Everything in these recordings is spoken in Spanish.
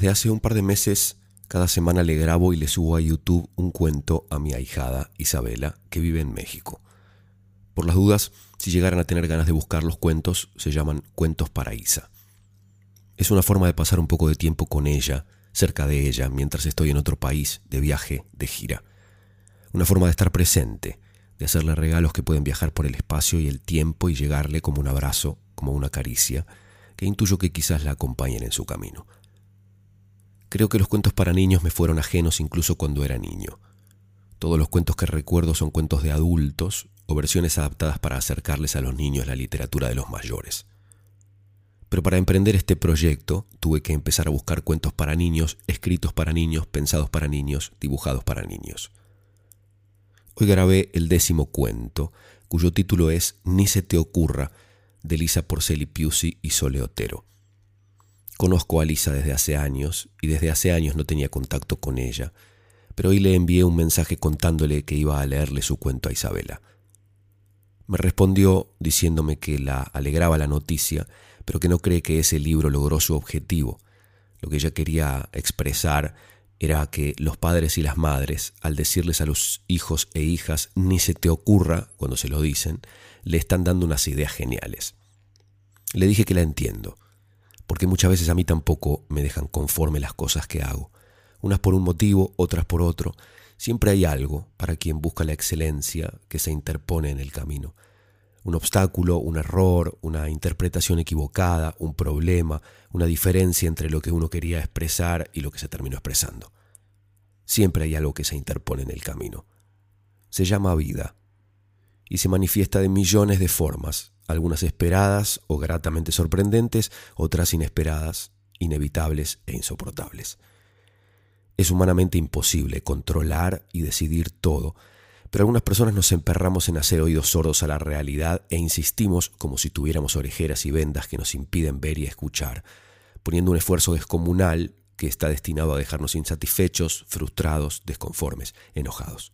Desde hace un par de meses, cada semana le grabo y le subo a YouTube un cuento a mi ahijada Isabela, que vive en México. Por las dudas, si llegaran a tener ganas de buscar los cuentos, se llaman Cuentos para Isa. Es una forma de pasar un poco de tiempo con ella, cerca de ella, mientras estoy en otro país, de viaje, de gira. Una forma de estar presente, de hacerle regalos que pueden viajar por el espacio y el tiempo y llegarle como un abrazo, como una caricia, que intuyo que quizás la acompañen en su camino. Creo que los cuentos para niños me fueron ajenos incluso cuando era niño. Todos los cuentos que recuerdo son cuentos de adultos o versiones adaptadas para acercarles a los niños la literatura de los mayores. Pero para emprender este proyecto tuve que empezar a buscar cuentos para niños, escritos para niños, pensados para niños, dibujados para niños. Hoy grabé el décimo cuento, cuyo título es Ni se te ocurra, de Lisa Porcelli Piusi y Sole Otero. Conozco a Lisa desde hace años y desde hace años no tenía contacto con ella, pero hoy le envié un mensaje contándole que iba a leerle su cuento a Isabela. Me respondió diciéndome que la alegraba la noticia, pero que no cree que ese libro logró su objetivo. Lo que ella quería expresar era que los padres y las madres, al decirles a los hijos e hijas, ni se te ocurra, cuando se lo dicen, le están dando unas ideas geniales. Le dije que la entiendo, porque muchas veces a mí tampoco me dejan conforme las cosas que hago, unas por un motivo, otras por otro. Siempre hay algo para quien busca la excelencia que se interpone en el camino. Un obstáculo, un error, una interpretación equivocada, un problema, una diferencia entre lo que uno quería expresar y lo que se terminó expresando. Siempre hay algo que se interpone en el camino. Se llama vida y se manifiesta de millones de formas, algunas esperadas o gratamente sorprendentes, otras inesperadas, inevitables e insoportables. Es humanamente imposible controlar y decidir todo, pero algunas personas nos emperramos en hacer oídos sordos a la realidad e insistimos como si tuviéramos orejeras y vendas que nos impiden ver y escuchar, poniendo un esfuerzo descomunal que está destinado a dejarnos insatisfechos, frustrados, desconformes, enojados.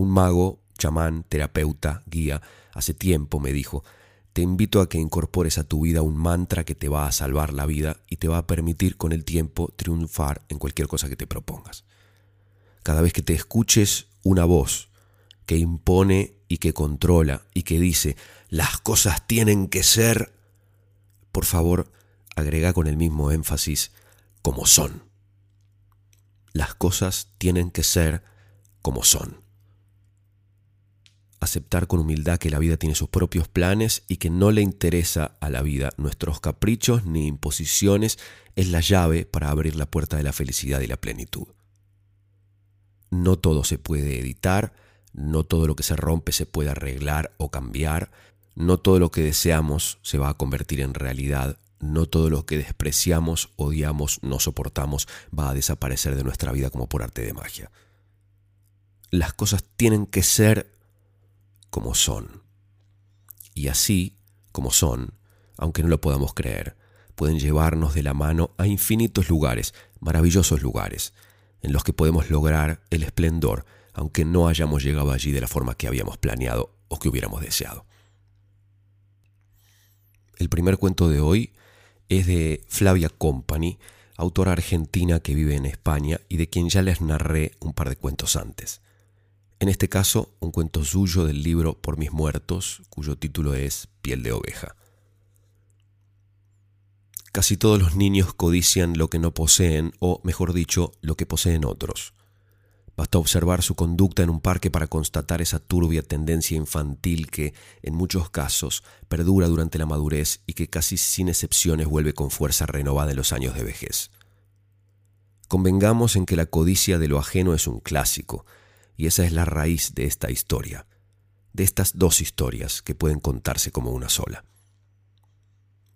Un mago, chamán, terapeuta, guía, hace tiempo me dijo, te invito a que incorpores a tu vida un mantra que te va a salvar la vida y te va a permitir con el tiempo triunfar en cualquier cosa que te propongas. Cada vez que te escuches una voz que impone y que controla y que dice, las cosas tienen que ser, por favor, agrega con el mismo énfasis, como son. Las cosas tienen que ser como son. Aceptar con humildad que la vida tiene sus propios planes y que no le interesa a la vida nuestros caprichos ni imposiciones es la llave para abrir la puerta de la felicidad y la plenitud. No todo se puede editar, no todo lo que se rompe se puede arreglar o cambiar, no todo lo que deseamos se va a convertir en realidad, no todo lo que despreciamos, odiamos, no soportamos va a desaparecer de nuestra vida como por arte de magia. Las cosas tienen que ser como son. Y así, como son, aunque no lo podamos creer, pueden llevarnos de la mano a infinitos lugares, maravillosos lugares, en los que podemos lograr el esplendor, aunque no hayamos llegado allí de la forma que habíamos planeado o que hubiéramos deseado. El primer cuento de hoy es de Flavia Company, autora argentina que vive en España y de quien ya les narré un par de cuentos antes. En este caso, un cuento suyo del libro Por mis muertos, cuyo título es Piel de oveja. Casi todos los niños codician lo que no poseen, o mejor dicho, lo que poseen otros. Basta observar su conducta en un parque para constatar esa turbia tendencia infantil que, en muchos casos, perdura durante la madurez y que casi sin excepciones vuelve con fuerza renovada en los años de vejez. Convengamos en que la codicia de lo ajeno es un clásico, y esa es la raíz de esta historia, de estas dos historias que pueden contarse como una sola.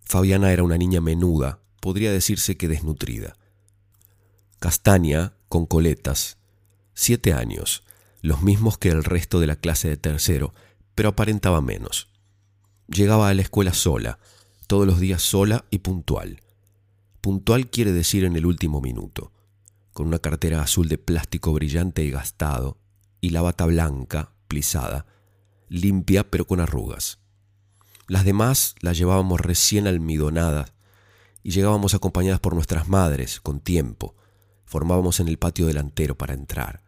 Fabiana era una niña menuda, podría decirse que desnutrida. Castaña, con coletas, siete años, los mismos que el resto de la clase de tercero, pero aparentaba menos. Llegaba a la escuela sola, todos los días sola y puntual. Puntual quiere decir en el último minuto, con una cartera azul de plástico brillante y gastado, y la bata blanca, plisada, limpia pero con arrugas. Las demás las llevábamos recién almidonadas y llegábamos acompañadas por nuestras madres, con tiempo. Formábamos en el patio delantero para entrar.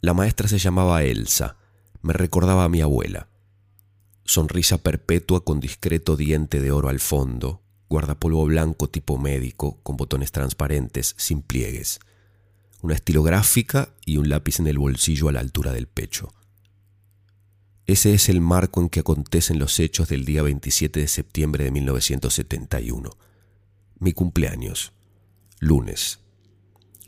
La maestra se llamaba Elsa, me recordaba a mi abuela. Sonrisa perpetua con discreto diente de oro al fondo, guardapolvo blanco tipo médico, con botones transparentes, sin pliegues, una estilográfica y un lápiz en el bolsillo a la altura del pecho. Ese es el marco en que acontecen los hechos del día 27 de septiembre de 1971. Mi cumpleaños. Lunes.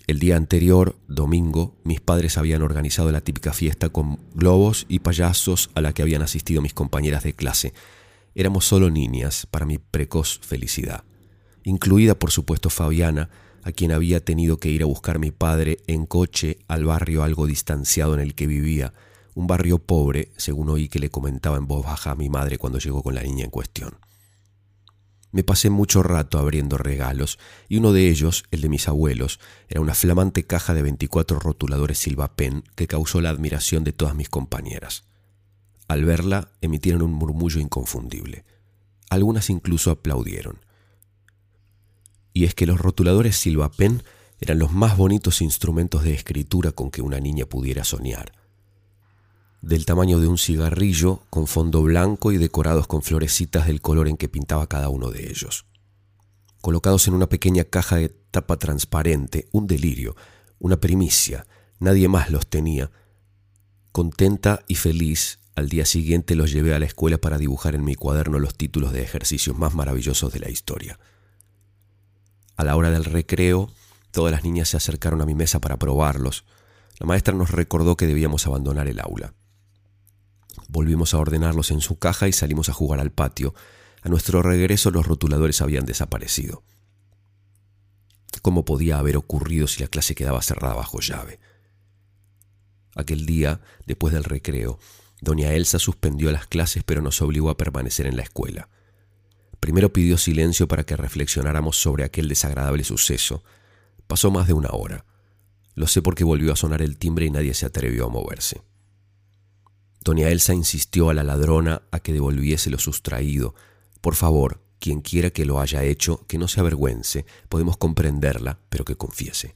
El día anterior, domingo, mis padres habían organizado la típica fiesta con globos y payasos a la que habían asistido mis compañeras de clase. Éramos solo niñas, para mi precoz felicidad. Incluida, por supuesto, Fabiana, a quien había tenido que ir a buscar mi padre en coche al barrio algo distanciado en el que vivía, un barrio pobre, según oí que le comentaba en voz baja a mi madre cuando llegó con la niña en cuestión. Me pasé mucho rato abriendo regalos, y uno de ellos, el de mis abuelos, era una flamante caja de 24 rotuladores Silva Pen que causó la admiración de todas mis compañeras. Al verla, emitieron un murmullo inconfundible. Algunas incluso aplaudieron. Y es que los rotuladores Silva Pen eran los más bonitos instrumentos de escritura con que una niña pudiera soñar del tamaño de un cigarrillo, con fondo blanco y decorados con florecitas del color en que pintaba cada uno de ellos. Colocados en una pequeña caja de tapa transparente, un delirio, una primicia, nadie más los tenía. Contenta y feliz, al día siguiente los llevé a la escuela para dibujar en mi cuaderno los títulos de ejercicios más maravillosos de la historia. A la hora del recreo, todas las niñas se acercaron a mi mesa para probarlos. La maestra nos recordó que debíamos abandonar el aula. Volvimos a ordenarlos en su caja y salimos a jugar al patio. A nuestro regreso los rotuladores habían desaparecido. ¿Cómo podía haber ocurrido si la clase quedaba cerrada bajo llave? Aquel día, después del recreo, doña Elsa suspendió las clases pero nos obligó a permanecer en la escuela. Primero pidió silencio para que reflexionáramos sobre aquel desagradable suceso. Pasó más de una hora. Lo sé porque volvió a sonar el timbre y nadie se atrevió a moverse. Doña Elsa insistió a la ladrona a que devolviese lo sustraído. Por favor, quien quiera que lo haya hecho, que no se avergüence, podemos comprenderla, pero que confiese.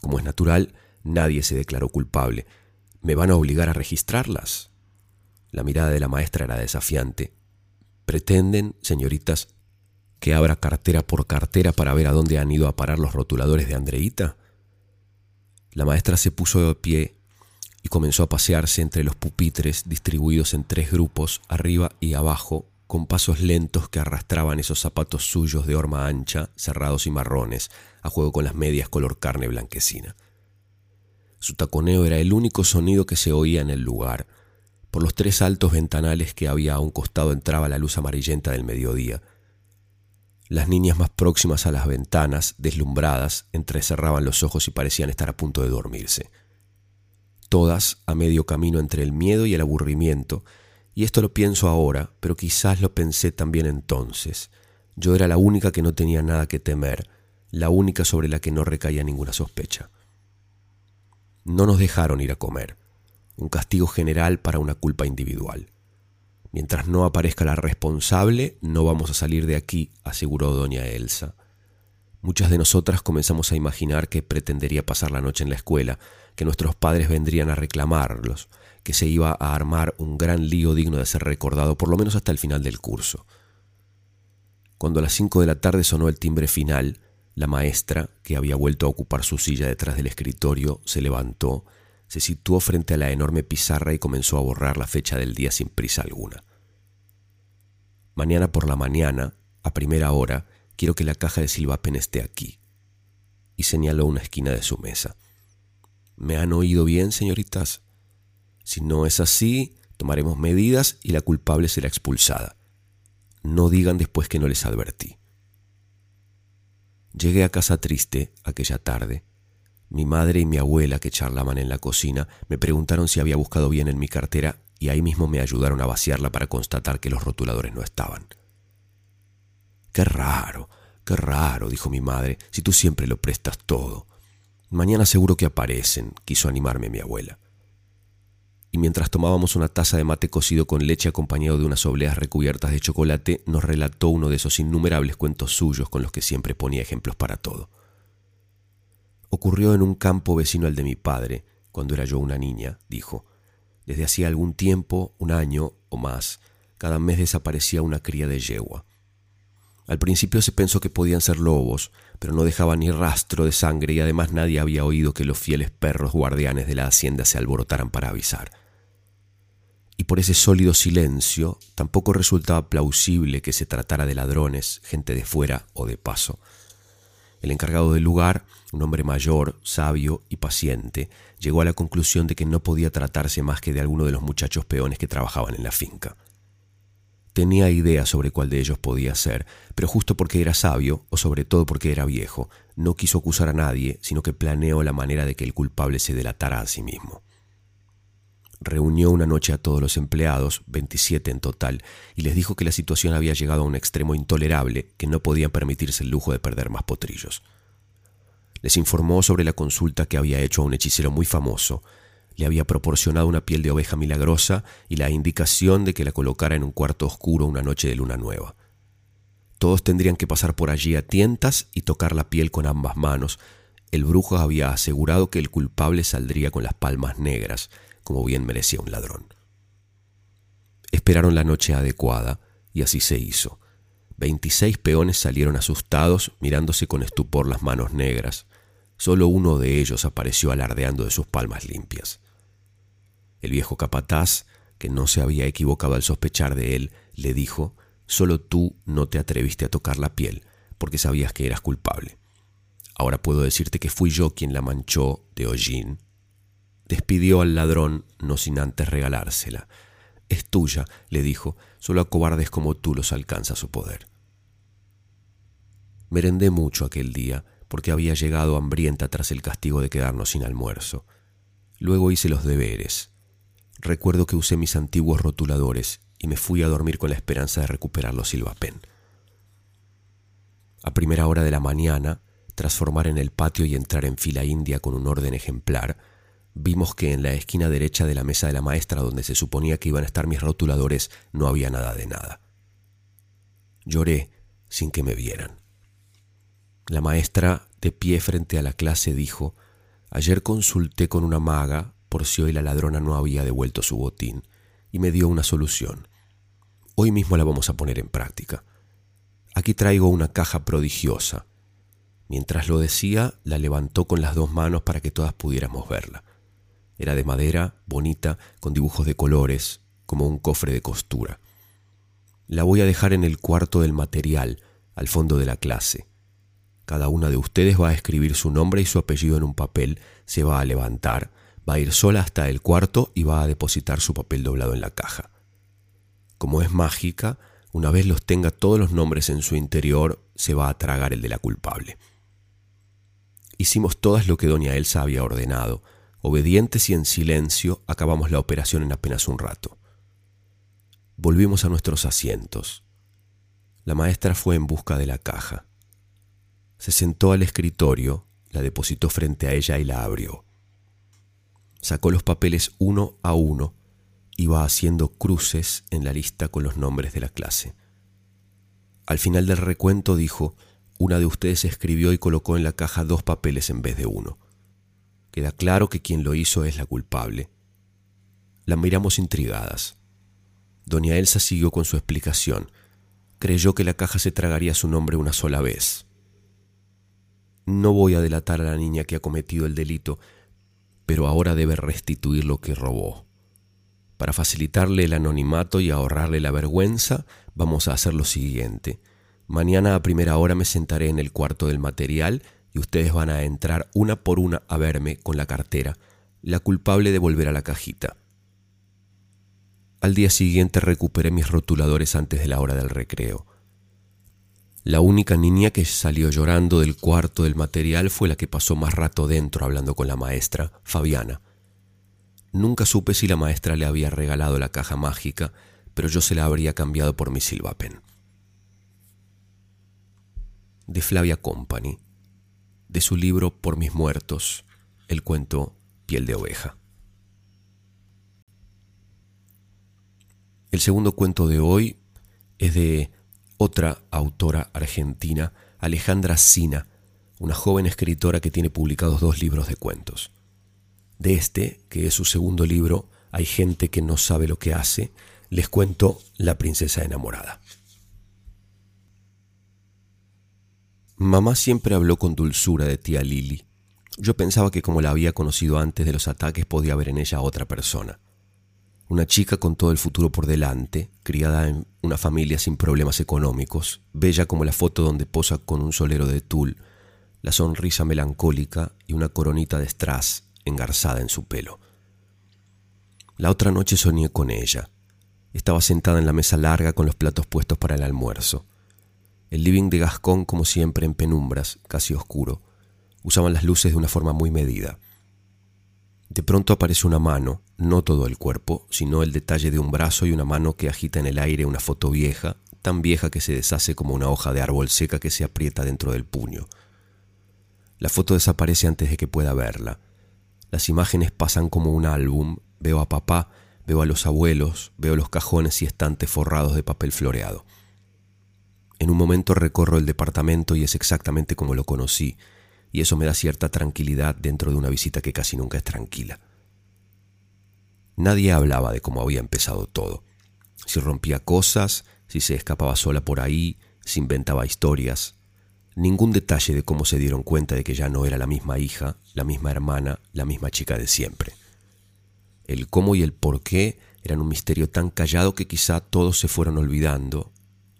Como es natural, nadie se declaró culpable. ¿Me van a obligar a registrarlas? La mirada de la maestra era desafiante. ¿Pretenden, señoritas, que abra cartera por cartera para ver a dónde han ido a parar los rotuladores de Andreita? La maestra se puso de pie y comenzó a pasearse entre los pupitres distribuidos en tres grupos, arriba y abajo, con pasos lentos que arrastraban esos zapatos suyos de horma ancha, cerrados y marrones, a juego con las medias color carne blanquecina. Su taconeo era el único sonido que se oía en el lugar. Por los tres altos ventanales que había a un costado entraba la luz amarillenta del mediodía. Las niñas más próximas a las ventanas, deslumbradas, entrecerraban los ojos y parecían estar a punto de dormirse todas a medio camino entre el miedo y el aburrimiento, y esto lo pienso ahora, pero quizás lo pensé también entonces. Yo era la única que no tenía nada que temer, la única sobre la que no recaía ninguna sospecha. No nos dejaron ir a comer, un castigo general para una culpa individual. Mientras no aparezca la responsable, no vamos a salir de aquí, aseguró doña Elsa. Muchas de nosotras comenzamos a imaginar que pretendería pasar la noche en la escuela, que nuestros padres vendrían a reclamarlos, que se iba a armar un gran lío digno de ser recordado por lo menos hasta el final del curso. Cuando a las cinco de la tarde sonó el timbre final, la maestra, que había vuelto a ocupar su silla detrás del escritorio, se levantó, se situó frente a la enorme pizarra y comenzó a borrar la fecha del día sin prisa alguna. Mañana por la mañana, a primera hora, quiero que la caja de silvapen esté aquí. Y señaló una esquina de su mesa. ¿Me han oído bien, señoritas? Si no es así, tomaremos medidas y la culpable será expulsada. No digan después que no les advertí. Llegué a casa triste aquella tarde. Mi madre y mi abuela, que charlaban en la cocina, me preguntaron si había buscado bien en mi cartera y ahí mismo me ayudaron a vaciarla para constatar que los rotuladores no estaban. Qué raro, qué raro, dijo mi madre, si tú siempre lo prestas todo. Mañana seguro que aparecen, quiso animarme mi abuela. y mientras tomábamos una taza de mate cocido con leche acompañado de unas obleas recubiertas de chocolate, nos relató uno de esos innumerables cuentos suyos con los que siempre ponía ejemplos para todo. Ocurrió en un campo vecino al de mi padre, cuando era yo una niña, dijo. Desde hacía algún tiempo, un año o más, cada mes desaparecía una cría de yegua. Al principio se pensó que podían ser lobos, pero no dejaba ni rastro de sangre y además nadie había oído que los fieles perros guardianes de la hacienda se alborotaran para avisar. Y por ese sólido silencio tampoco resultaba plausible que se tratara de ladrones, gente de fuera o de paso. El encargado del lugar, un hombre mayor, sabio y paciente, llegó a la conclusión de que no podía tratarse más que de alguno de los muchachos peones que trabajaban en la finca. Tenía idea sobre cuál de ellos podía ser, pero justo porque era sabio, o sobre todo porque era viejo, no quiso acusar a nadie, sino que planeó la manera de que el culpable se delatara a sí mismo. Reunió una noche a todos los empleados, 27 en total, y les dijo que la situación había llegado a un extremo intolerable, que no podían permitirse el lujo de perder más potrillos. Les informó sobre la consulta que había hecho a un hechicero muy famoso, le había proporcionado una piel de oveja milagrosa y la indicación de que la colocara en un cuarto oscuro una noche de luna nueva. Todos tendrían que pasar por allí a tientas y tocar la piel con ambas manos. El brujo había asegurado que el culpable saldría con las palmas negras, como bien merecía un ladrón. Esperaron la noche adecuada, y así se hizo. Veintiséis peones salieron asustados, mirándose con estupor las manos negras. Solo uno de ellos apareció alardeando de sus palmas limpias. El viejo capataz, que no se había equivocado al sospechar de él, le dijo, Solo tú no te atreviste a tocar la piel, porque sabías que eras culpable. Ahora puedo decirte que fui yo quien la manchó de hollín. Despidió al ladrón, no sin antes regalársela. Es tuya, le dijo, solo a cobardes como tú los alcanza su poder. Merendé mucho aquel día, porque había llegado hambrienta tras el castigo de quedarnos sin almuerzo. Luego hice los deberes. Recuerdo que usé mis antiguos rotuladores y me fui a dormir con la esperanza de recuperar los silvapen. A primera hora de la mañana, tras formar en el patio y entrar en fila india con un orden ejemplar, vimos que en la esquina derecha de la mesa de la maestra donde se suponía que iban a estar mis rotuladores no había nada de nada. Lloré sin que me vieran. La maestra, de pie frente a la clase, dijo, Ayer consulté con una maga por si hoy la ladrona no había devuelto su botín, y me dio una solución. Hoy mismo la vamos a poner en práctica. Aquí traigo una caja prodigiosa. Mientras lo decía, la levantó con las dos manos para que todas pudiéramos verla. Era de madera, bonita, con dibujos de colores, como un cofre de costura. La voy a dejar en el cuarto del material, al fondo de la clase. Cada una de ustedes va a escribir su nombre y su apellido en un papel, se va a levantar, va a ir sola hasta el cuarto y va a depositar su papel doblado en la caja. Como es mágica, una vez los tenga todos los nombres en su interior, se va a tragar el de la culpable. Hicimos todas lo que doña Elsa había ordenado. Obedientes y en silencio, acabamos la operación en apenas un rato. Volvimos a nuestros asientos. La maestra fue en busca de la caja. Se sentó al escritorio, la depositó frente a ella y la abrió. Sacó los papeles uno a uno, iba haciendo cruces en la lista con los nombres de la clase. Al final del recuento dijo, una de ustedes escribió y colocó en la caja dos papeles en vez de uno. Queda claro que quien lo hizo es la culpable. La miramos intrigadas. Doña Elsa siguió con su explicación. Creyó que la caja se tragaría su nombre una sola vez. No voy a delatar a la niña que ha cometido el delito, pero ahora debe restituir lo que robó. Para facilitarle el anonimato y ahorrarle la vergüenza, vamos a hacer lo siguiente. Mañana a primera hora me sentaré en el cuarto del material y ustedes van a entrar una por una a verme con la cartera. La culpable devolverá la cajita. Al día siguiente recuperé mis rotuladores antes de la hora del recreo. La única niña que salió llorando del cuarto del material fue la que pasó más rato dentro hablando con la maestra, Fabiana. Nunca supe si la maestra le había regalado la caja mágica, pero yo se la habría cambiado por mi silvapen. De Flavia Company, de su libro Por mis muertos, el cuento Piel de oveja. El segundo cuento de hoy es de otra autora argentina, Alejandra Sina, una joven escritora que tiene publicados dos libros de cuentos. De este, que es su segundo libro, Hay gente que no sabe lo que hace, les cuento La princesa enamorada. Mamá siempre habló con dulzura de tía Lili. Yo pensaba que como la había conocido antes de los ataques podía ver en ella otra persona. Una chica con todo el futuro por delante, criada en una familia sin problemas económicos, bella como la foto donde posa con un solero de tul, la sonrisa melancólica y una coronita de strass engarzada en su pelo. La otra noche soñé con ella. Estaba sentada en la mesa larga con los platos puestos para el almuerzo. El living de Gascón, como siempre, en penumbras, casi oscuro. Usaban las luces de una forma muy medida. De pronto aparece una mano, no todo el cuerpo, sino el detalle de un brazo y una mano que agita en el aire una foto vieja, tan vieja que se deshace como una hoja de árbol seca que se aprieta dentro del puño. La foto desaparece antes de que pueda verla. Las imágenes pasan como un álbum, veo a papá, veo a los abuelos, veo los cajones y estantes forrados de papel floreado. En un momento recorro el departamento y es exactamente como lo conocí, y eso me da cierta tranquilidad dentro de una visita que casi nunca es tranquila. Nadie hablaba de cómo había empezado todo, si rompía cosas, si se escapaba sola por ahí, si inventaba historias. Ningún detalle de cómo se dieron cuenta de que ya no era la misma hija, la misma hermana, la misma chica de siempre. El cómo y el por qué eran un misterio tan callado que quizá todos se fueron olvidando.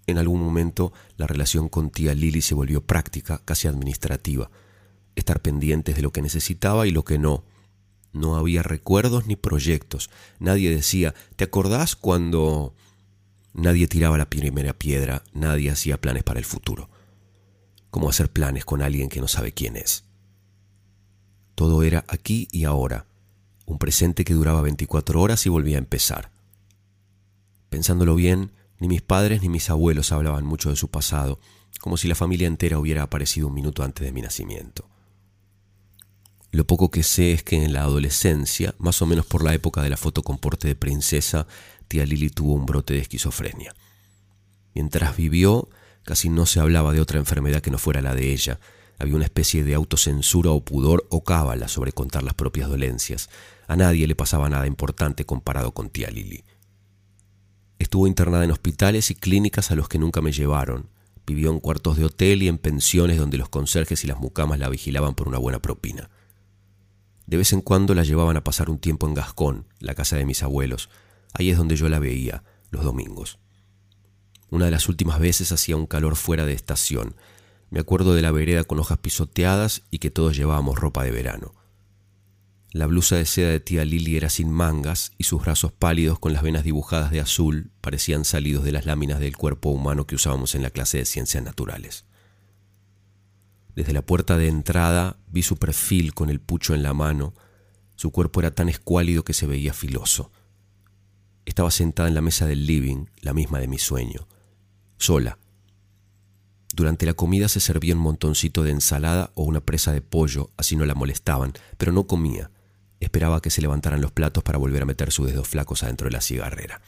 En algún momento la relación con tía Lily se volvió práctica, casi administrativa estar pendientes de lo que necesitaba y lo que no. No había recuerdos ni proyectos. Nadie decía, ¿te acordás cuando... Nadie tiraba la primera piedra, nadie hacía planes para el futuro. ¿Cómo hacer planes con alguien que no sabe quién es? Todo era aquí y ahora, un presente que duraba 24 horas y volvía a empezar. Pensándolo bien, ni mis padres ni mis abuelos hablaban mucho de su pasado, como si la familia entera hubiera aparecido un minuto antes de mi nacimiento. Lo poco que sé es que en la adolescencia, más o menos por la época de la foto con porte de princesa, tía Lili tuvo un brote de esquizofrenia. Mientras vivió, casi no se hablaba de otra enfermedad que no fuera la de ella. Había una especie de autocensura o pudor o cábala sobre contar las propias dolencias. A nadie le pasaba nada importante comparado con tía Lili. Estuvo internada en hospitales y clínicas a los que nunca me llevaron. Vivió en cuartos de hotel y en pensiones donde los conserjes y las mucamas la vigilaban por una buena propina. De vez en cuando la llevaban a pasar un tiempo en Gascón, la casa de mis abuelos. Ahí es donde yo la veía, los domingos. Una de las últimas veces hacía un calor fuera de estación. Me acuerdo de la vereda con hojas pisoteadas y que todos llevábamos ropa de verano. La blusa de seda de tía Lili era sin mangas y sus brazos pálidos con las venas dibujadas de azul parecían salidos de las láminas del cuerpo humano que usábamos en la clase de ciencias naturales. Desde la puerta de entrada vi su perfil con el pucho en la mano. Su cuerpo era tan escuálido que se veía filoso. Estaba sentada en la mesa del living, la misma de mi sueño, sola. Durante la comida se servía un montoncito de ensalada o una presa de pollo, así no la molestaban, pero no comía. Esperaba que se levantaran los platos para volver a meter sus dedos flacos adentro de la cigarrera.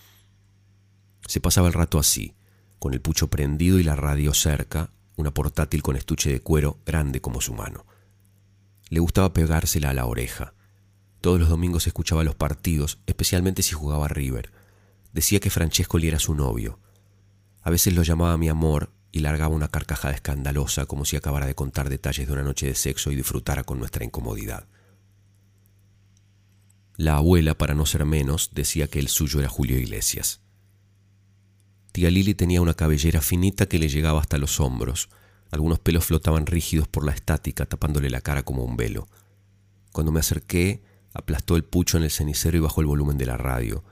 Se pasaba el rato así, con el pucho prendido y la radio cerca, una portátil con estuche de cuero grande como su mano. Le gustaba pegársela a la oreja. Todos los domingos escuchaba los partidos, especialmente si jugaba River. Decía que Francesco era su novio. A veces lo llamaba mi amor y largaba una carcajada escandalosa como si acabara de contar detalles de una noche de sexo y disfrutara con nuestra incomodidad. La abuela, para no ser menos, decía que el suyo era Julio Iglesias. Tía Lili tenía una cabellera finita que le llegaba hasta los hombros. Algunos pelos flotaban rígidos por la estática, tapándole la cara como un velo. Cuando me acerqué, aplastó el pucho en el cenicero y bajó el volumen de la radio.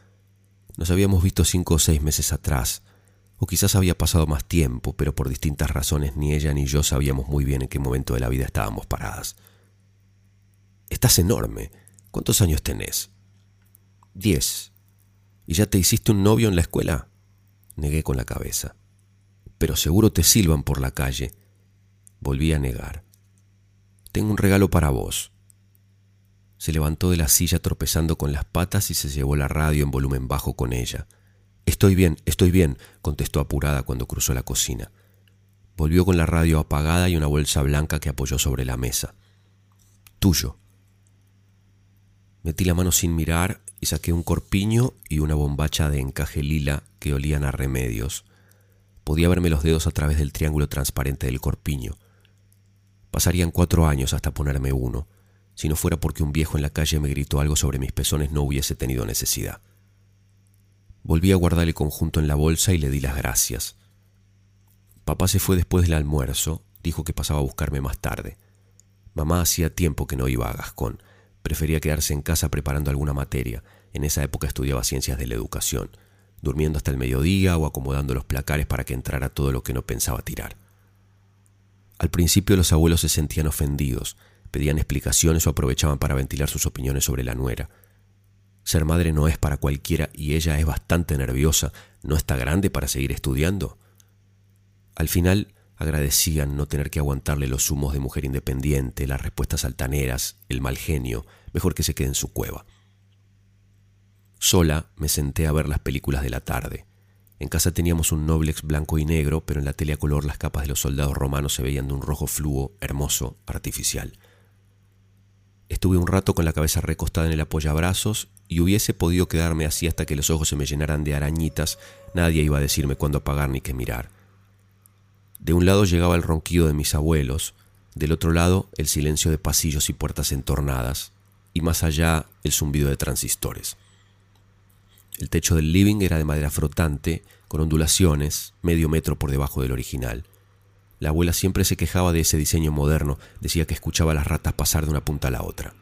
Nos habíamos visto cinco o seis meses atrás, o quizás había pasado más tiempo, pero por distintas razones ni ella ni yo sabíamos muy bien en qué momento de la vida estábamos paradas. Estás enorme. ¿Cuántos años tenés? Diez. ¿Y ya te hiciste un novio en la escuela? Negué con la cabeza. Pero seguro te silban por la calle. Volví a negar. Tengo un regalo para vos. Se levantó de la silla tropezando con las patas y se llevó la radio en volumen bajo con ella. Estoy bien, estoy bien, contestó apurada cuando cruzó la cocina. Volvió con la radio apagada y una bolsa blanca que apoyó sobre la mesa. Tuyo. Metí la mano sin mirar y saqué un corpiño y una bombacha de encaje lila que olían a remedios. Podía verme los dedos a través del triángulo transparente del corpiño. Pasarían cuatro años hasta ponerme uno, si no fuera porque un viejo en la calle me gritó algo sobre mis pezones no hubiese tenido necesidad. Volví a guardar el conjunto en la bolsa y le di las gracias. Papá se fue después del almuerzo, dijo que pasaba a buscarme más tarde. Mamá hacía tiempo que no iba a Gascón, prefería quedarse en casa preparando alguna materia, en esa época estudiaba ciencias de la educación, durmiendo hasta el mediodía o acomodando los placares para que entrara todo lo que no pensaba tirar. Al principio los abuelos se sentían ofendidos, pedían explicaciones o aprovechaban para ventilar sus opiniones sobre la nuera. Ser madre no es para cualquiera y ella es bastante nerviosa, ¿no está grande para seguir estudiando? Al final agradecían no tener que aguantarle los humos de mujer independiente, las respuestas altaneras, el mal genio, mejor que se quede en su cueva. Sola me senté a ver las películas de la tarde. En casa teníamos un Noblex blanco y negro, pero en la tele a color las capas de los soldados romanos se veían de un rojo fluo, hermoso, artificial. Estuve un rato con la cabeza recostada en el apoyabrazos y hubiese podido quedarme así hasta que los ojos se me llenaran de arañitas, nadie iba a decirme cuándo apagar ni qué mirar. De un lado llegaba el ronquido de mis abuelos, del otro lado el silencio de pasillos y puertas entornadas, y más allá el zumbido de transistores. El techo del living era de madera frotante, con ondulaciones, medio metro por debajo del original. La abuela siempre se quejaba de ese diseño moderno, decía que escuchaba a las ratas pasar de una punta a la otra.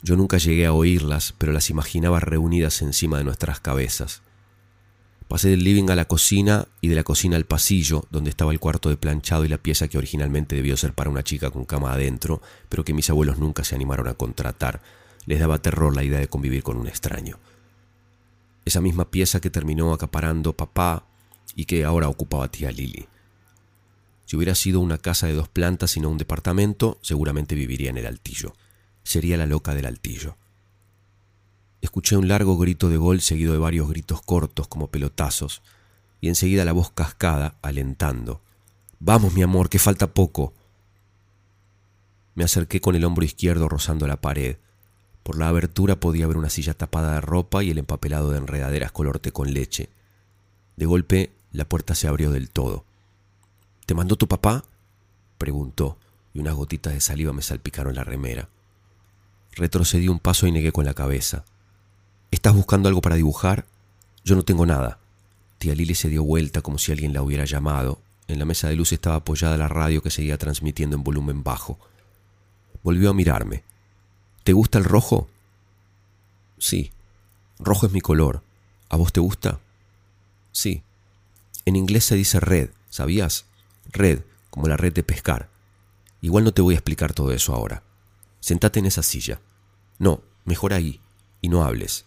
Yo nunca llegué a oírlas, pero las imaginaba reunidas encima de nuestras cabezas, Pasé del living a la cocina y de la cocina al pasillo, donde estaba el cuarto de planchado y la pieza que originalmente debió ser para una chica con cama adentro, pero que mis abuelos nunca se animaron a contratar. Les daba terror la idea de convivir con un extraño. Esa misma pieza que terminó acaparando papá y que ahora ocupaba tía Lily. Si hubiera sido una casa de dos plantas y no un departamento, seguramente viviría en el altillo. Sería la loca del altillo. Escuché un largo grito de gol seguido de varios gritos cortos como pelotazos, y enseguida la voz cascada, alentando. Vamos, mi amor, que falta poco. Me acerqué con el hombro izquierdo rozando la pared. Por la abertura podía ver una silla tapada de ropa y el empapelado de enredaderas color té con leche. De golpe, la puerta se abrió del todo. ¿Te mandó tu papá? preguntó, y unas gotitas de saliva me salpicaron la remera. Retrocedí un paso y negué con la cabeza. ¿Estás buscando algo para dibujar? Yo no tengo nada. Tía Lili se dio vuelta como si alguien la hubiera llamado. En la mesa de luz estaba apoyada la radio que seguía transmitiendo en volumen bajo. Volvió a mirarme. ¿Te gusta el rojo? Sí. Rojo es mi color. ¿A vos te gusta? Sí. En inglés se dice red, ¿sabías? Red, como la red de pescar. Igual no te voy a explicar todo eso ahora. Sentate en esa silla. No, mejor ahí, y no hables.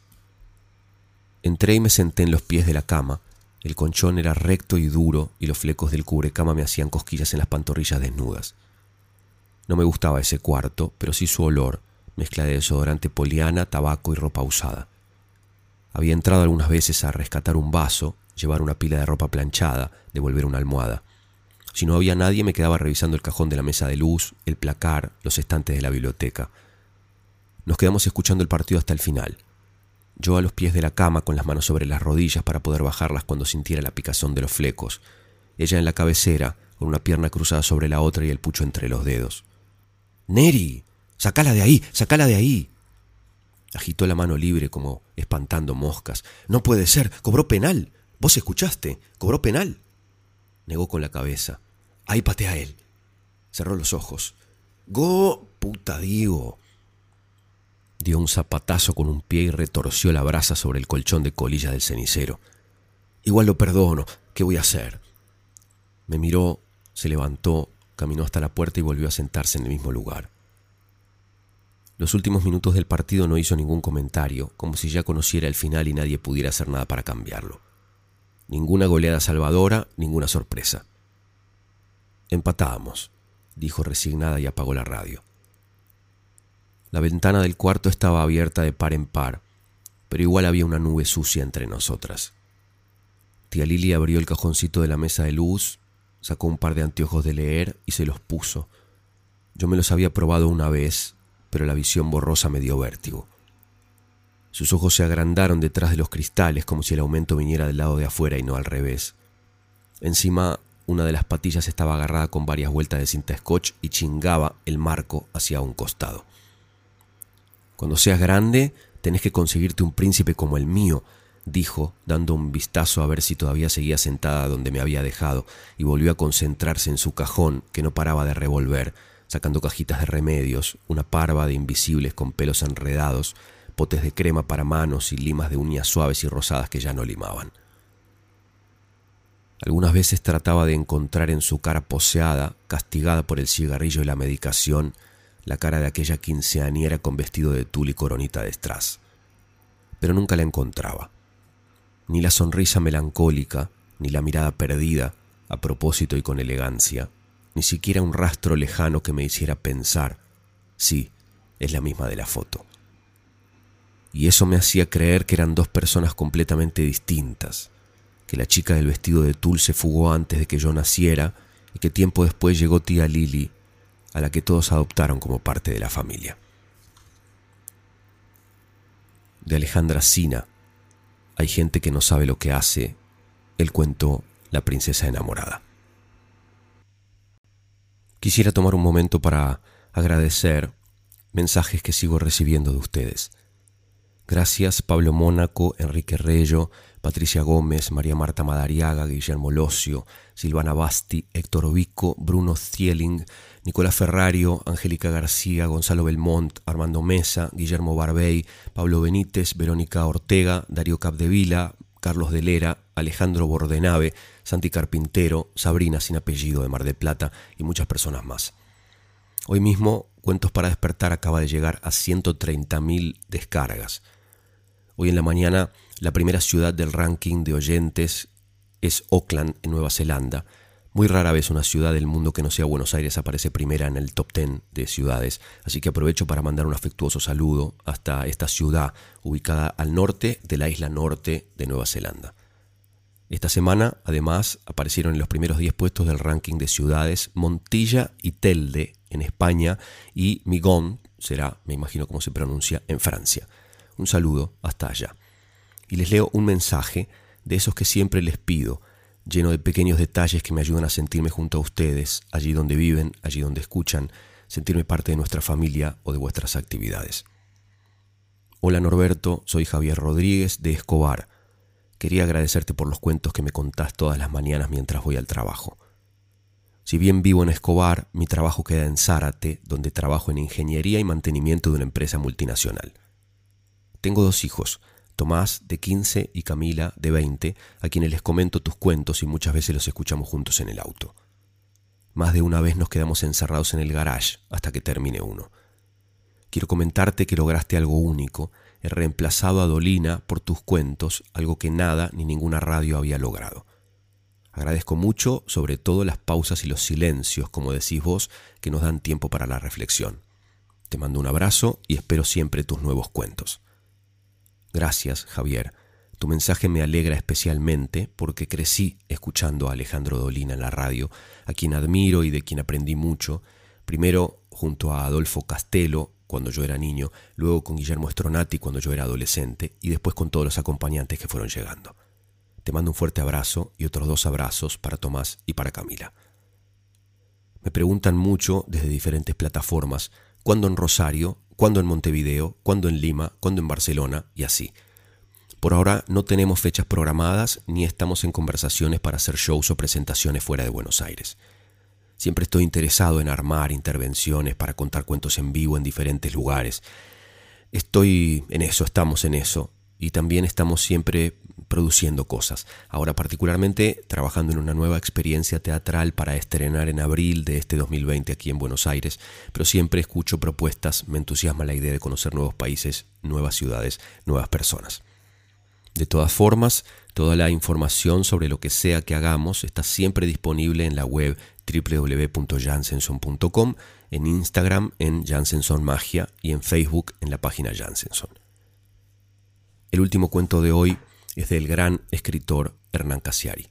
Entré y me senté en los pies de la cama. El conchón era recto y duro y los flecos del cubrecama me hacían cosquillas en las pantorrillas desnudas. No me gustaba ese cuarto, pero sí su olor, mezcla de desodorante poliana, tabaco y ropa usada. Había entrado algunas veces a rescatar un vaso, llevar una pila de ropa planchada, devolver una almohada. Si no había nadie me quedaba revisando el cajón de la mesa de luz, el placar, los estantes de la biblioteca. Nos quedamos escuchando el partido hasta el final yo a los pies de la cama con las manos sobre las rodillas para poder bajarlas cuando sintiera la picazón de los flecos, ella en la cabecera, con una pierna cruzada sobre la otra y el pucho entre los dedos. Neri, sacala de ahí, sacala de ahí. Agitó la mano libre como espantando moscas. No puede ser, cobró penal. Vos escuchaste, cobró penal. Negó con la cabeza. Ahí patea él. Cerró los ojos. Go, puta digo. Dio un zapatazo con un pie y retorció la brasa sobre el colchón de colillas del cenicero. Igual lo perdono, ¿qué voy a hacer? Me miró, se levantó, caminó hasta la puerta y volvió a sentarse en el mismo lugar. Los últimos minutos del partido no hizo ningún comentario, como si ya conociera el final y nadie pudiera hacer nada para cambiarlo. Ninguna goleada salvadora, ninguna sorpresa. Empatábamos, dijo resignada y apagó la radio. La ventana del cuarto estaba abierta de par en par, pero igual había una nube sucia entre nosotras. Tía Lili abrió el cajoncito de la mesa de luz, sacó un par de anteojos de leer y se los puso. Yo me los había probado una vez, pero la visión borrosa me dio vértigo. Sus ojos se agrandaron detrás de los cristales como si el aumento viniera del lado de afuera y no al revés. Encima, una de las patillas estaba agarrada con varias vueltas de cinta scotch y chingaba el marco hacia un costado. Cuando seas grande, tenés que conseguirte un príncipe como el mío, dijo, dando un vistazo a ver si todavía seguía sentada donde me había dejado, y volvió a concentrarse en su cajón, que no paraba de revolver, sacando cajitas de remedios, una parva de invisibles con pelos enredados, potes de crema para manos y limas de uñas suaves y rosadas que ya no limaban. Algunas veces trataba de encontrar en su cara poseada, castigada por el cigarrillo y la medicación, la cara de aquella quinceañera con vestido de tul y coronita de strass. Pero nunca la encontraba ni la sonrisa melancólica, ni la mirada perdida, a propósito y con elegancia, ni siquiera un rastro lejano que me hiciera pensar, sí, es la misma de la foto. Y eso me hacía creer que eran dos personas completamente distintas, que la chica del vestido de tul se fugó antes de que yo naciera y que tiempo después llegó tía Lily, a la que todos adoptaron como parte de la familia. De Alejandra Sina, hay gente que no sabe lo que hace. El cuento La princesa enamorada. Quisiera tomar un momento para agradecer mensajes que sigo recibiendo de ustedes. Gracias Pablo Mónaco, Enrique Reyo, Patricia Gómez, María Marta Madariaga, Guillermo Locio, Silvana Basti, Héctor Obico, Bruno Thieling, Nicolás Ferrario, Angélica García, Gonzalo Belmont, Armando Mesa, Guillermo Barbey, Pablo Benítez, Verónica Ortega, Darío Capdevila, Carlos Delera, Alejandro Bordenave, Santi Carpintero, Sabrina sin apellido de Mar del Plata y muchas personas más. Hoy mismo Cuentos para despertar acaba de llegar a 130.000 descargas. Hoy en la mañana la primera ciudad del ranking de oyentes es Auckland, en Nueva Zelanda. Muy rara vez una ciudad del mundo que no sea Buenos Aires aparece primera en el top 10 de ciudades, así que aprovecho para mandar un afectuoso saludo hasta esta ciudad ubicada al norte de la isla norte de Nueva Zelanda. Esta semana, además, aparecieron en los primeros 10 puestos del ranking de ciudades Montilla y Telde en España y Migón, será, me imagino cómo se pronuncia, en Francia. Un saludo hasta allá y les leo un mensaje de esos que siempre les pido, lleno de pequeños detalles que me ayudan a sentirme junto a ustedes, allí donde viven, allí donde escuchan, sentirme parte de nuestra familia o de vuestras actividades. Hola Norberto, soy Javier Rodríguez de Escobar. Quería agradecerte por los cuentos que me contás todas las mañanas mientras voy al trabajo. Si bien vivo en Escobar, mi trabajo queda en Zárate, donde trabajo en ingeniería y mantenimiento de una empresa multinacional. Tengo dos hijos, Tomás de 15 y Camila de 20, a quienes les comento tus cuentos y muchas veces los escuchamos juntos en el auto. Más de una vez nos quedamos encerrados en el garage hasta que termine uno. Quiero comentarte que lograste algo único, he reemplazado a Dolina por tus cuentos, algo que nada ni ninguna radio había logrado. Agradezco mucho, sobre todo las pausas y los silencios, como decís vos, que nos dan tiempo para la reflexión. Te mando un abrazo y espero siempre tus nuevos cuentos. Gracias, Javier. Tu mensaje me alegra especialmente porque crecí escuchando a Alejandro Dolina en la radio, a quien admiro y de quien aprendí mucho, primero junto a Adolfo Castelo cuando yo era niño, luego con Guillermo Stronati cuando yo era adolescente y después con todos los acompañantes que fueron llegando. Te mando un fuerte abrazo y otros dos abrazos para Tomás y para Camila. Me preguntan mucho desde diferentes plataformas cuándo en Rosario cuándo en Montevideo, cuándo en Lima, cuándo en Barcelona y así. Por ahora no tenemos fechas programadas ni estamos en conversaciones para hacer shows o presentaciones fuera de Buenos Aires. Siempre estoy interesado en armar intervenciones para contar cuentos en vivo en diferentes lugares. Estoy en eso, estamos en eso. Y también estamos siempre produciendo cosas. Ahora particularmente trabajando en una nueva experiencia teatral para estrenar en abril de este 2020 aquí en Buenos Aires, pero siempre escucho propuestas, me entusiasma la idea de conocer nuevos países, nuevas ciudades, nuevas personas. De todas formas, toda la información sobre lo que sea que hagamos está siempre disponible en la web www.jansenson.com, en Instagram en Jansenson Magia y en Facebook en la página Jansenson. El último cuento de hoy es del gran escritor Hernán Casiari.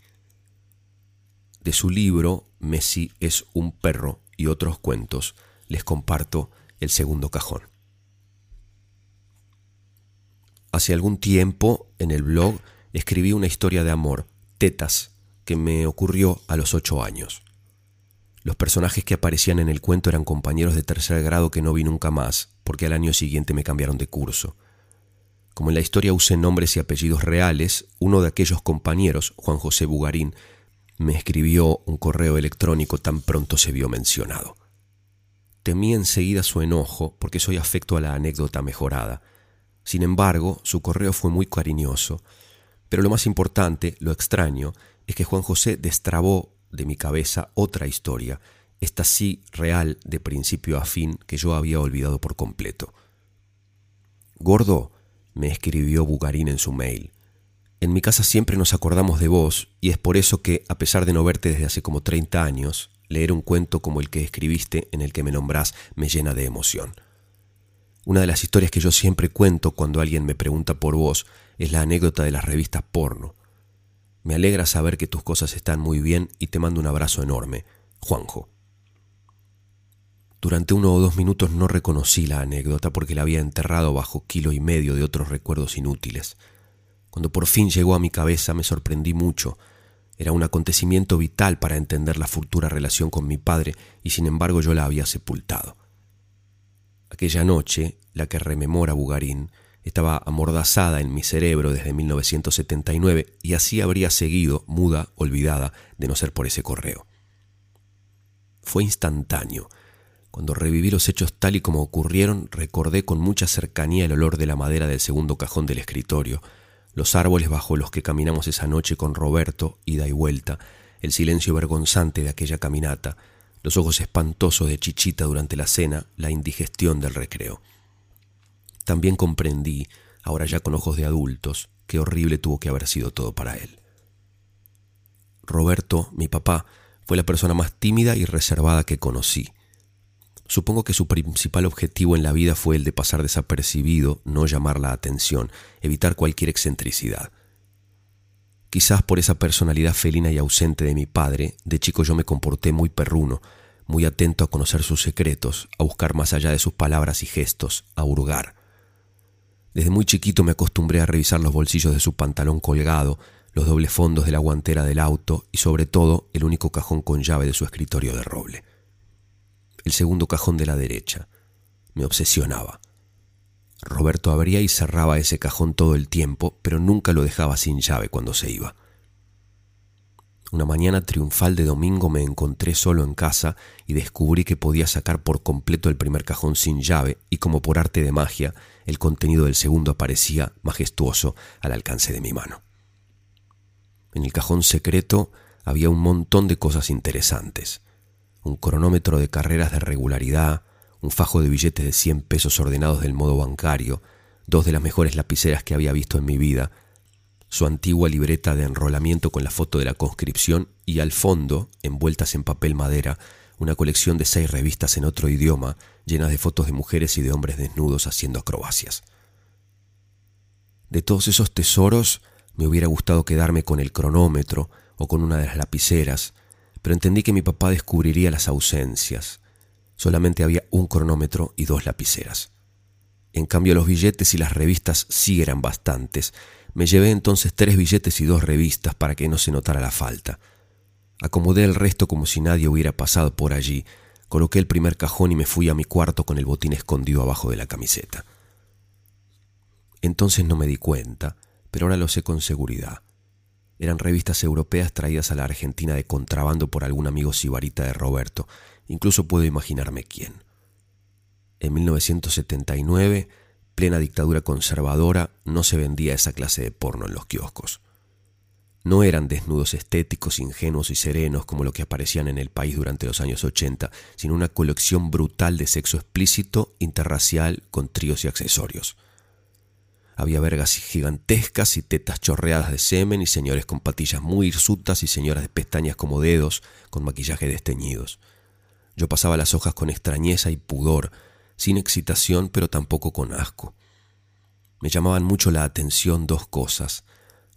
De su libro Messi es un perro y otros cuentos les comparto el segundo cajón. Hace algún tiempo en el blog escribí una historia de amor, Tetas, que me ocurrió a los ocho años. Los personajes que aparecían en el cuento eran compañeros de tercer grado que no vi nunca más, porque al año siguiente me cambiaron de curso. Como en la historia usé nombres y apellidos reales, uno de aquellos compañeros, Juan José Bugarín, me escribió un correo electrónico tan pronto se vio mencionado. Temí enseguida su enojo porque soy afecto a la anécdota mejorada. Sin embargo, su correo fue muy cariñoso. Pero lo más importante, lo extraño, es que Juan José destrabó de mi cabeza otra historia, esta sí real de principio a fin que yo había olvidado por completo. Gordo, me escribió Bugarín en su mail. En mi casa siempre nos acordamos de vos y es por eso que, a pesar de no verte desde hace como 30 años, leer un cuento como el que escribiste en el que me nombrás me llena de emoción. Una de las historias que yo siempre cuento cuando alguien me pregunta por vos es la anécdota de las revistas porno. Me alegra saber que tus cosas están muy bien y te mando un abrazo enorme. Juanjo. Durante uno o dos minutos no reconocí la anécdota porque la había enterrado bajo kilo y medio de otros recuerdos inútiles. Cuando por fin llegó a mi cabeza me sorprendí mucho. Era un acontecimiento vital para entender la futura relación con mi padre y sin embargo yo la había sepultado. Aquella noche, la que rememora Bugarín, estaba amordazada en mi cerebro desde 1979 y así habría seguido, muda, olvidada, de no ser por ese correo. Fue instantáneo. Cuando reviví los hechos tal y como ocurrieron, recordé con mucha cercanía el olor de la madera del segundo cajón del escritorio, los árboles bajo los que caminamos esa noche con Roberto, ida y vuelta, el silencio vergonzante de aquella caminata, los ojos espantosos de Chichita durante la cena, la indigestión del recreo. También comprendí, ahora ya con ojos de adultos, qué horrible tuvo que haber sido todo para él. Roberto, mi papá, fue la persona más tímida y reservada que conocí. Supongo que su principal objetivo en la vida fue el de pasar desapercibido, no llamar la atención, evitar cualquier excentricidad. Quizás por esa personalidad felina y ausente de mi padre, de chico yo me comporté muy perruno, muy atento a conocer sus secretos, a buscar más allá de sus palabras y gestos, a hurgar. Desde muy chiquito me acostumbré a revisar los bolsillos de su pantalón colgado, los dobles fondos de la guantera del auto y sobre todo el único cajón con llave de su escritorio de roble el segundo cajón de la derecha. Me obsesionaba. Roberto abría y cerraba ese cajón todo el tiempo, pero nunca lo dejaba sin llave cuando se iba. Una mañana triunfal de domingo me encontré solo en casa y descubrí que podía sacar por completo el primer cajón sin llave y como por arte de magia, el contenido del segundo aparecía majestuoso al alcance de mi mano. En el cajón secreto había un montón de cosas interesantes un cronómetro de carreras de regularidad, un fajo de billetes de 100 pesos ordenados del modo bancario, dos de las mejores lapiceras que había visto en mi vida, su antigua libreta de enrolamiento con la foto de la conscripción y al fondo, envueltas en papel madera, una colección de seis revistas en otro idioma, llenas de fotos de mujeres y de hombres desnudos haciendo acrobacias. De todos esos tesoros, me hubiera gustado quedarme con el cronómetro o con una de las lapiceras, pero entendí que mi papá descubriría las ausencias. Solamente había un cronómetro y dos lapiceras. En cambio los billetes y las revistas sí eran bastantes. Me llevé entonces tres billetes y dos revistas para que no se notara la falta. Acomodé el resto como si nadie hubiera pasado por allí, coloqué el primer cajón y me fui a mi cuarto con el botín escondido abajo de la camiseta. Entonces no me di cuenta, pero ahora lo sé con seguridad. Eran revistas europeas traídas a la Argentina de contrabando por algún amigo sibarita de Roberto. Incluso puedo imaginarme quién. En 1979, plena dictadura conservadora, no se vendía esa clase de porno en los kioscos. No eran desnudos estéticos, ingenuos y serenos como lo que aparecían en el país durante los años 80, sino una colección brutal de sexo explícito, interracial, con tríos y accesorios. Había vergas gigantescas y tetas chorreadas de semen y señores con patillas muy hirsutas y señoras de pestañas como dedos con maquillaje desteñidos. Yo pasaba las hojas con extrañeza y pudor, sin excitación pero tampoco con asco. Me llamaban mucho la atención dos cosas,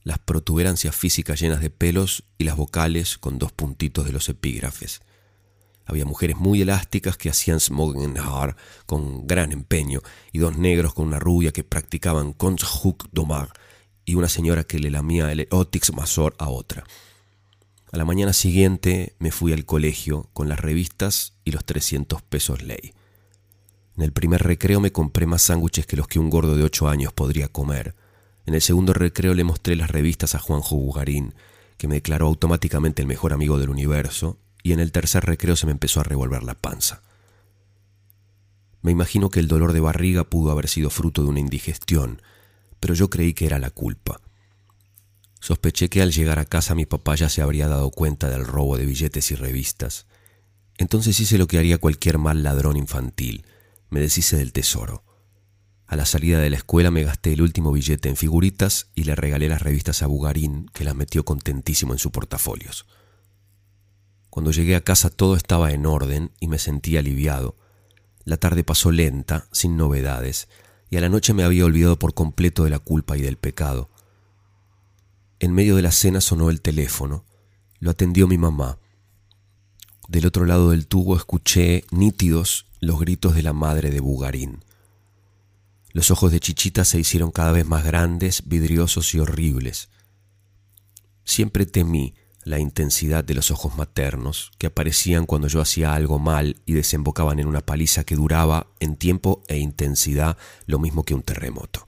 las protuberancias físicas llenas de pelos y las vocales con dos puntitos de los epígrafes. Había mujeres muy elásticas que hacían smoking hard con gran empeño, y dos negros con una rubia que practicaban hook domar, y una señora que le lamía el otix mazor a otra. A la mañana siguiente me fui al colegio con las revistas y los 300 pesos ley. En el primer recreo me compré más sándwiches que los que un gordo de ocho años podría comer. En el segundo recreo le mostré las revistas a Juanjo Bugarín, que me declaró automáticamente el mejor amigo del universo, y en el tercer recreo se me empezó a revolver la panza. Me imagino que el dolor de barriga pudo haber sido fruto de una indigestión, pero yo creí que era la culpa. Sospeché que al llegar a casa mi papá ya se habría dado cuenta del robo de billetes y revistas. Entonces hice lo que haría cualquier mal ladrón infantil, me deshice del tesoro. A la salida de la escuela me gasté el último billete en figuritas y le regalé las revistas a Bugarín, que las metió contentísimo en su portafolios. Cuando llegué a casa todo estaba en orden y me sentí aliviado. La tarde pasó lenta, sin novedades, y a la noche me había olvidado por completo de la culpa y del pecado. En medio de la cena sonó el teléfono. Lo atendió mi mamá. Del otro lado del tubo escuché nítidos los gritos de la madre de Bugarín. Los ojos de Chichita se hicieron cada vez más grandes, vidriosos y horribles. Siempre temí la intensidad de los ojos maternos, que aparecían cuando yo hacía algo mal y desembocaban en una paliza que duraba en tiempo e intensidad lo mismo que un terremoto.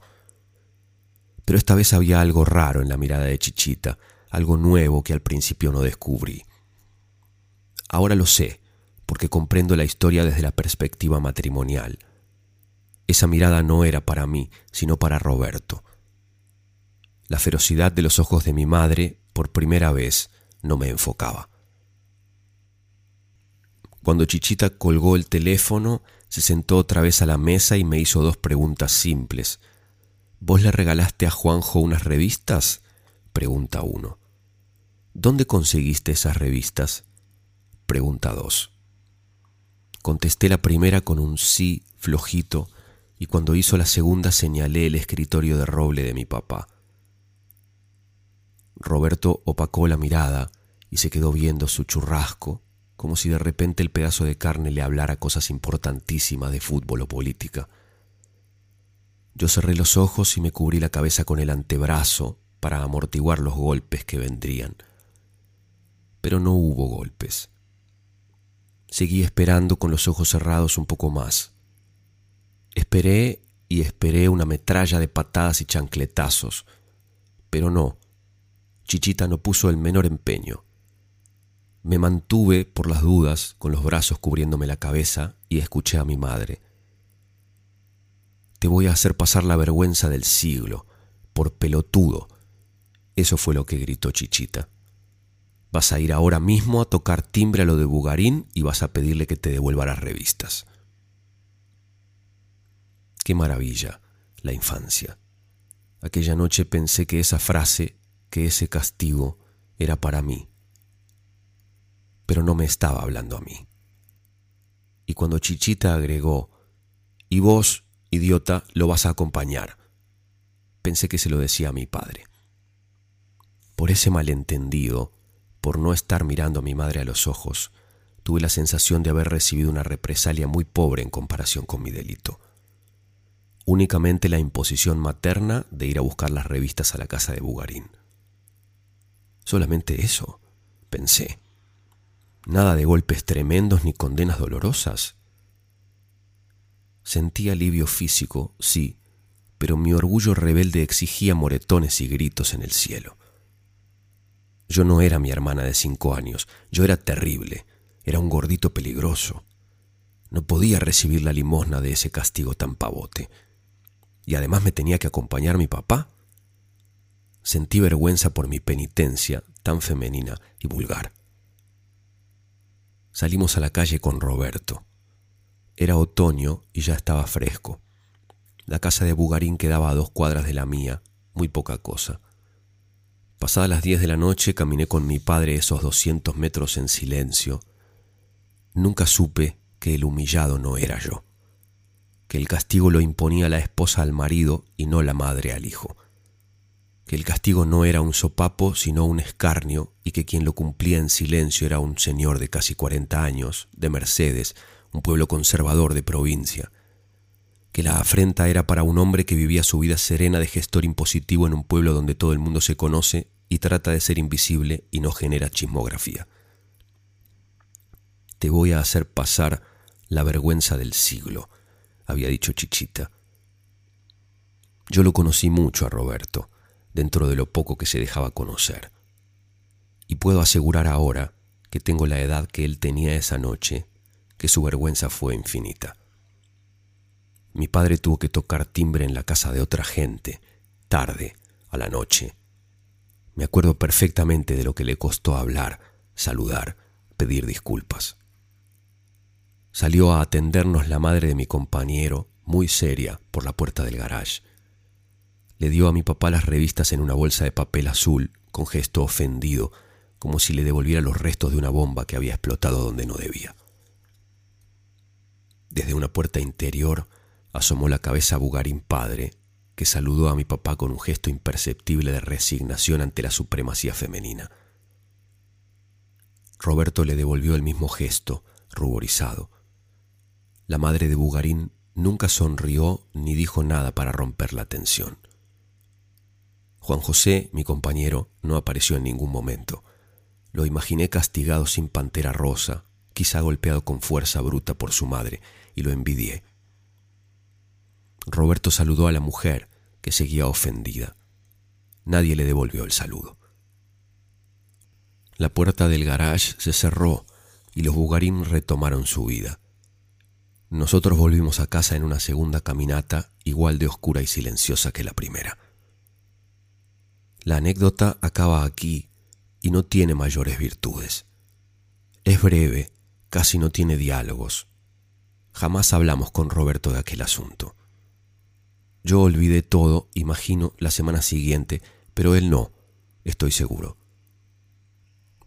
Pero esta vez había algo raro en la mirada de Chichita, algo nuevo que al principio no descubrí. Ahora lo sé, porque comprendo la historia desde la perspectiva matrimonial. Esa mirada no era para mí, sino para Roberto. La ferocidad de los ojos de mi madre, por primera vez, no me enfocaba. Cuando Chichita colgó el teléfono, se sentó otra vez a la mesa y me hizo dos preguntas simples. ¿Vos le regalaste a Juanjo unas revistas? Pregunta uno. ¿Dónde conseguiste esas revistas? Pregunta dos. Contesté la primera con un sí flojito y cuando hizo la segunda señalé el escritorio de roble de mi papá. Roberto opacó la mirada y se quedó viendo su churrasco, como si de repente el pedazo de carne le hablara cosas importantísimas de fútbol o política. Yo cerré los ojos y me cubrí la cabeza con el antebrazo para amortiguar los golpes que vendrían. Pero no hubo golpes. Seguí esperando con los ojos cerrados un poco más. Esperé y esperé una metralla de patadas y chancletazos, pero no, Chichita no puso el menor empeño. Me mantuve, por las dudas, con los brazos cubriéndome la cabeza y escuché a mi madre. Te voy a hacer pasar la vergüenza del siglo, por pelotudo. Eso fue lo que gritó Chichita. Vas a ir ahora mismo a tocar timbre a lo de Bugarín y vas a pedirle que te devuelva las revistas. Qué maravilla la infancia. Aquella noche pensé que esa frase que ese castigo era para mí, pero no me estaba hablando a mí. Y cuando Chichita agregó, y vos, idiota, lo vas a acompañar, pensé que se lo decía a mi padre. Por ese malentendido, por no estar mirando a mi madre a los ojos, tuve la sensación de haber recibido una represalia muy pobre en comparación con mi delito. Únicamente la imposición materna de ir a buscar las revistas a la casa de Bugarín. Solamente eso, pensé. Nada de golpes tremendos ni condenas dolorosas. Sentí alivio físico, sí, pero mi orgullo rebelde exigía moretones y gritos en el cielo. Yo no era mi hermana de cinco años, yo era terrible, era un gordito peligroso. No podía recibir la limosna de ese castigo tan pavote. Y además me tenía que acompañar mi papá. Sentí vergüenza por mi penitencia tan femenina y vulgar. Salimos a la calle con Roberto. Era otoño y ya estaba fresco. La casa de Bugarín quedaba a dos cuadras de la mía, muy poca cosa. Pasadas las diez de la noche caminé con mi padre esos doscientos metros en silencio. Nunca supe que el humillado no era yo, que el castigo lo imponía la esposa al marido y no la madre al hijo. Que el castigo no era un sopapo, sino un escarnio, y que quien lo cumplía en silencio era un señor de casi 40 años, de Mercedes, un pueblo conservador de provincia, que la afrenta era para un hombre que vivía su vida serena de gestor impositivo en un pueblo donde todo el mundo se conoce y trata de ser invisible y no genera chismografía. Te voy a hacer pasar la vergüenza del siglo, había dicho Chichita. Yo lo conocí mucho a Roberto, dentro de lo poco que se dejaba conocer. Y puedo asegurar ahora que tengo la edad que él tenía esa noche, que su vergüenza fue infinita. Mi padre tuvo que tocar timbre en la casa de otra gente, tarde, a la noche. Me acuerdo perfectamente de lo que le costó hablar, saludar, pedir disculpas. Salió a atendernos la madre de mi compañero, muy seria, por la puerta del garage. Le dio a mi papá las revistas en una bolsa de papel azul, con gesto ofendido, como si le devolviera los restos de una bomba que había explotado donde no debía. Desde una puerta interior asomó la cabeza Bugarín padre, que saludó a mi papá con un gesto imperceptible de resignación ante la supremacía femenina. Roberto le devolvió el mismo gesto, ruborizado. La madre de Bugarín nunca sonrió ni dijo nada para romper la tensión. Juan José, mi compañero, no apareció en ningún momento. Lo imaginé castigado sin pantera rosa, quizá golpeado con fuerza bruta por su madre, y lo envidié. Roberto saludó a la mujer, que seguía ofendida. Nadie le devolvió el saludo. La puerta del garage se cerró y los Bugarín retomaron su vida. Nosotros volvimos a casa en una segunda caminata igual de oscura y silenciosa que la primera. La anécdota acaba aquí y no tiene mayores virtudes. Es breve, casi no tiene diálogos. Jamás hablamos con Roberto de aquel asunto. Yo olvidé todo, imagino, la semana siguiente, pero él no, estoy seguro.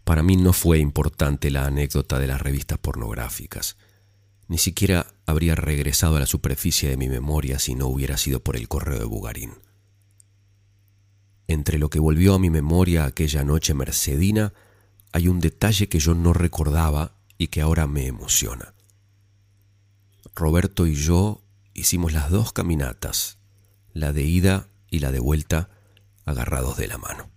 Para mí no fue importante la anécdota de las revistas pornográficas. Ni siquiera habría regresado a la superficie de mi memoria si no hubiera sido por el correo de Bugarín. Entre lo que volvió a mi memoria aquella noche mercedina, hay un detalle que yo no recordaba y que ahora me emociona. Roberto y yo hicimos las dos caminatas, la de ida y la de vuelta, agarrados de la mano.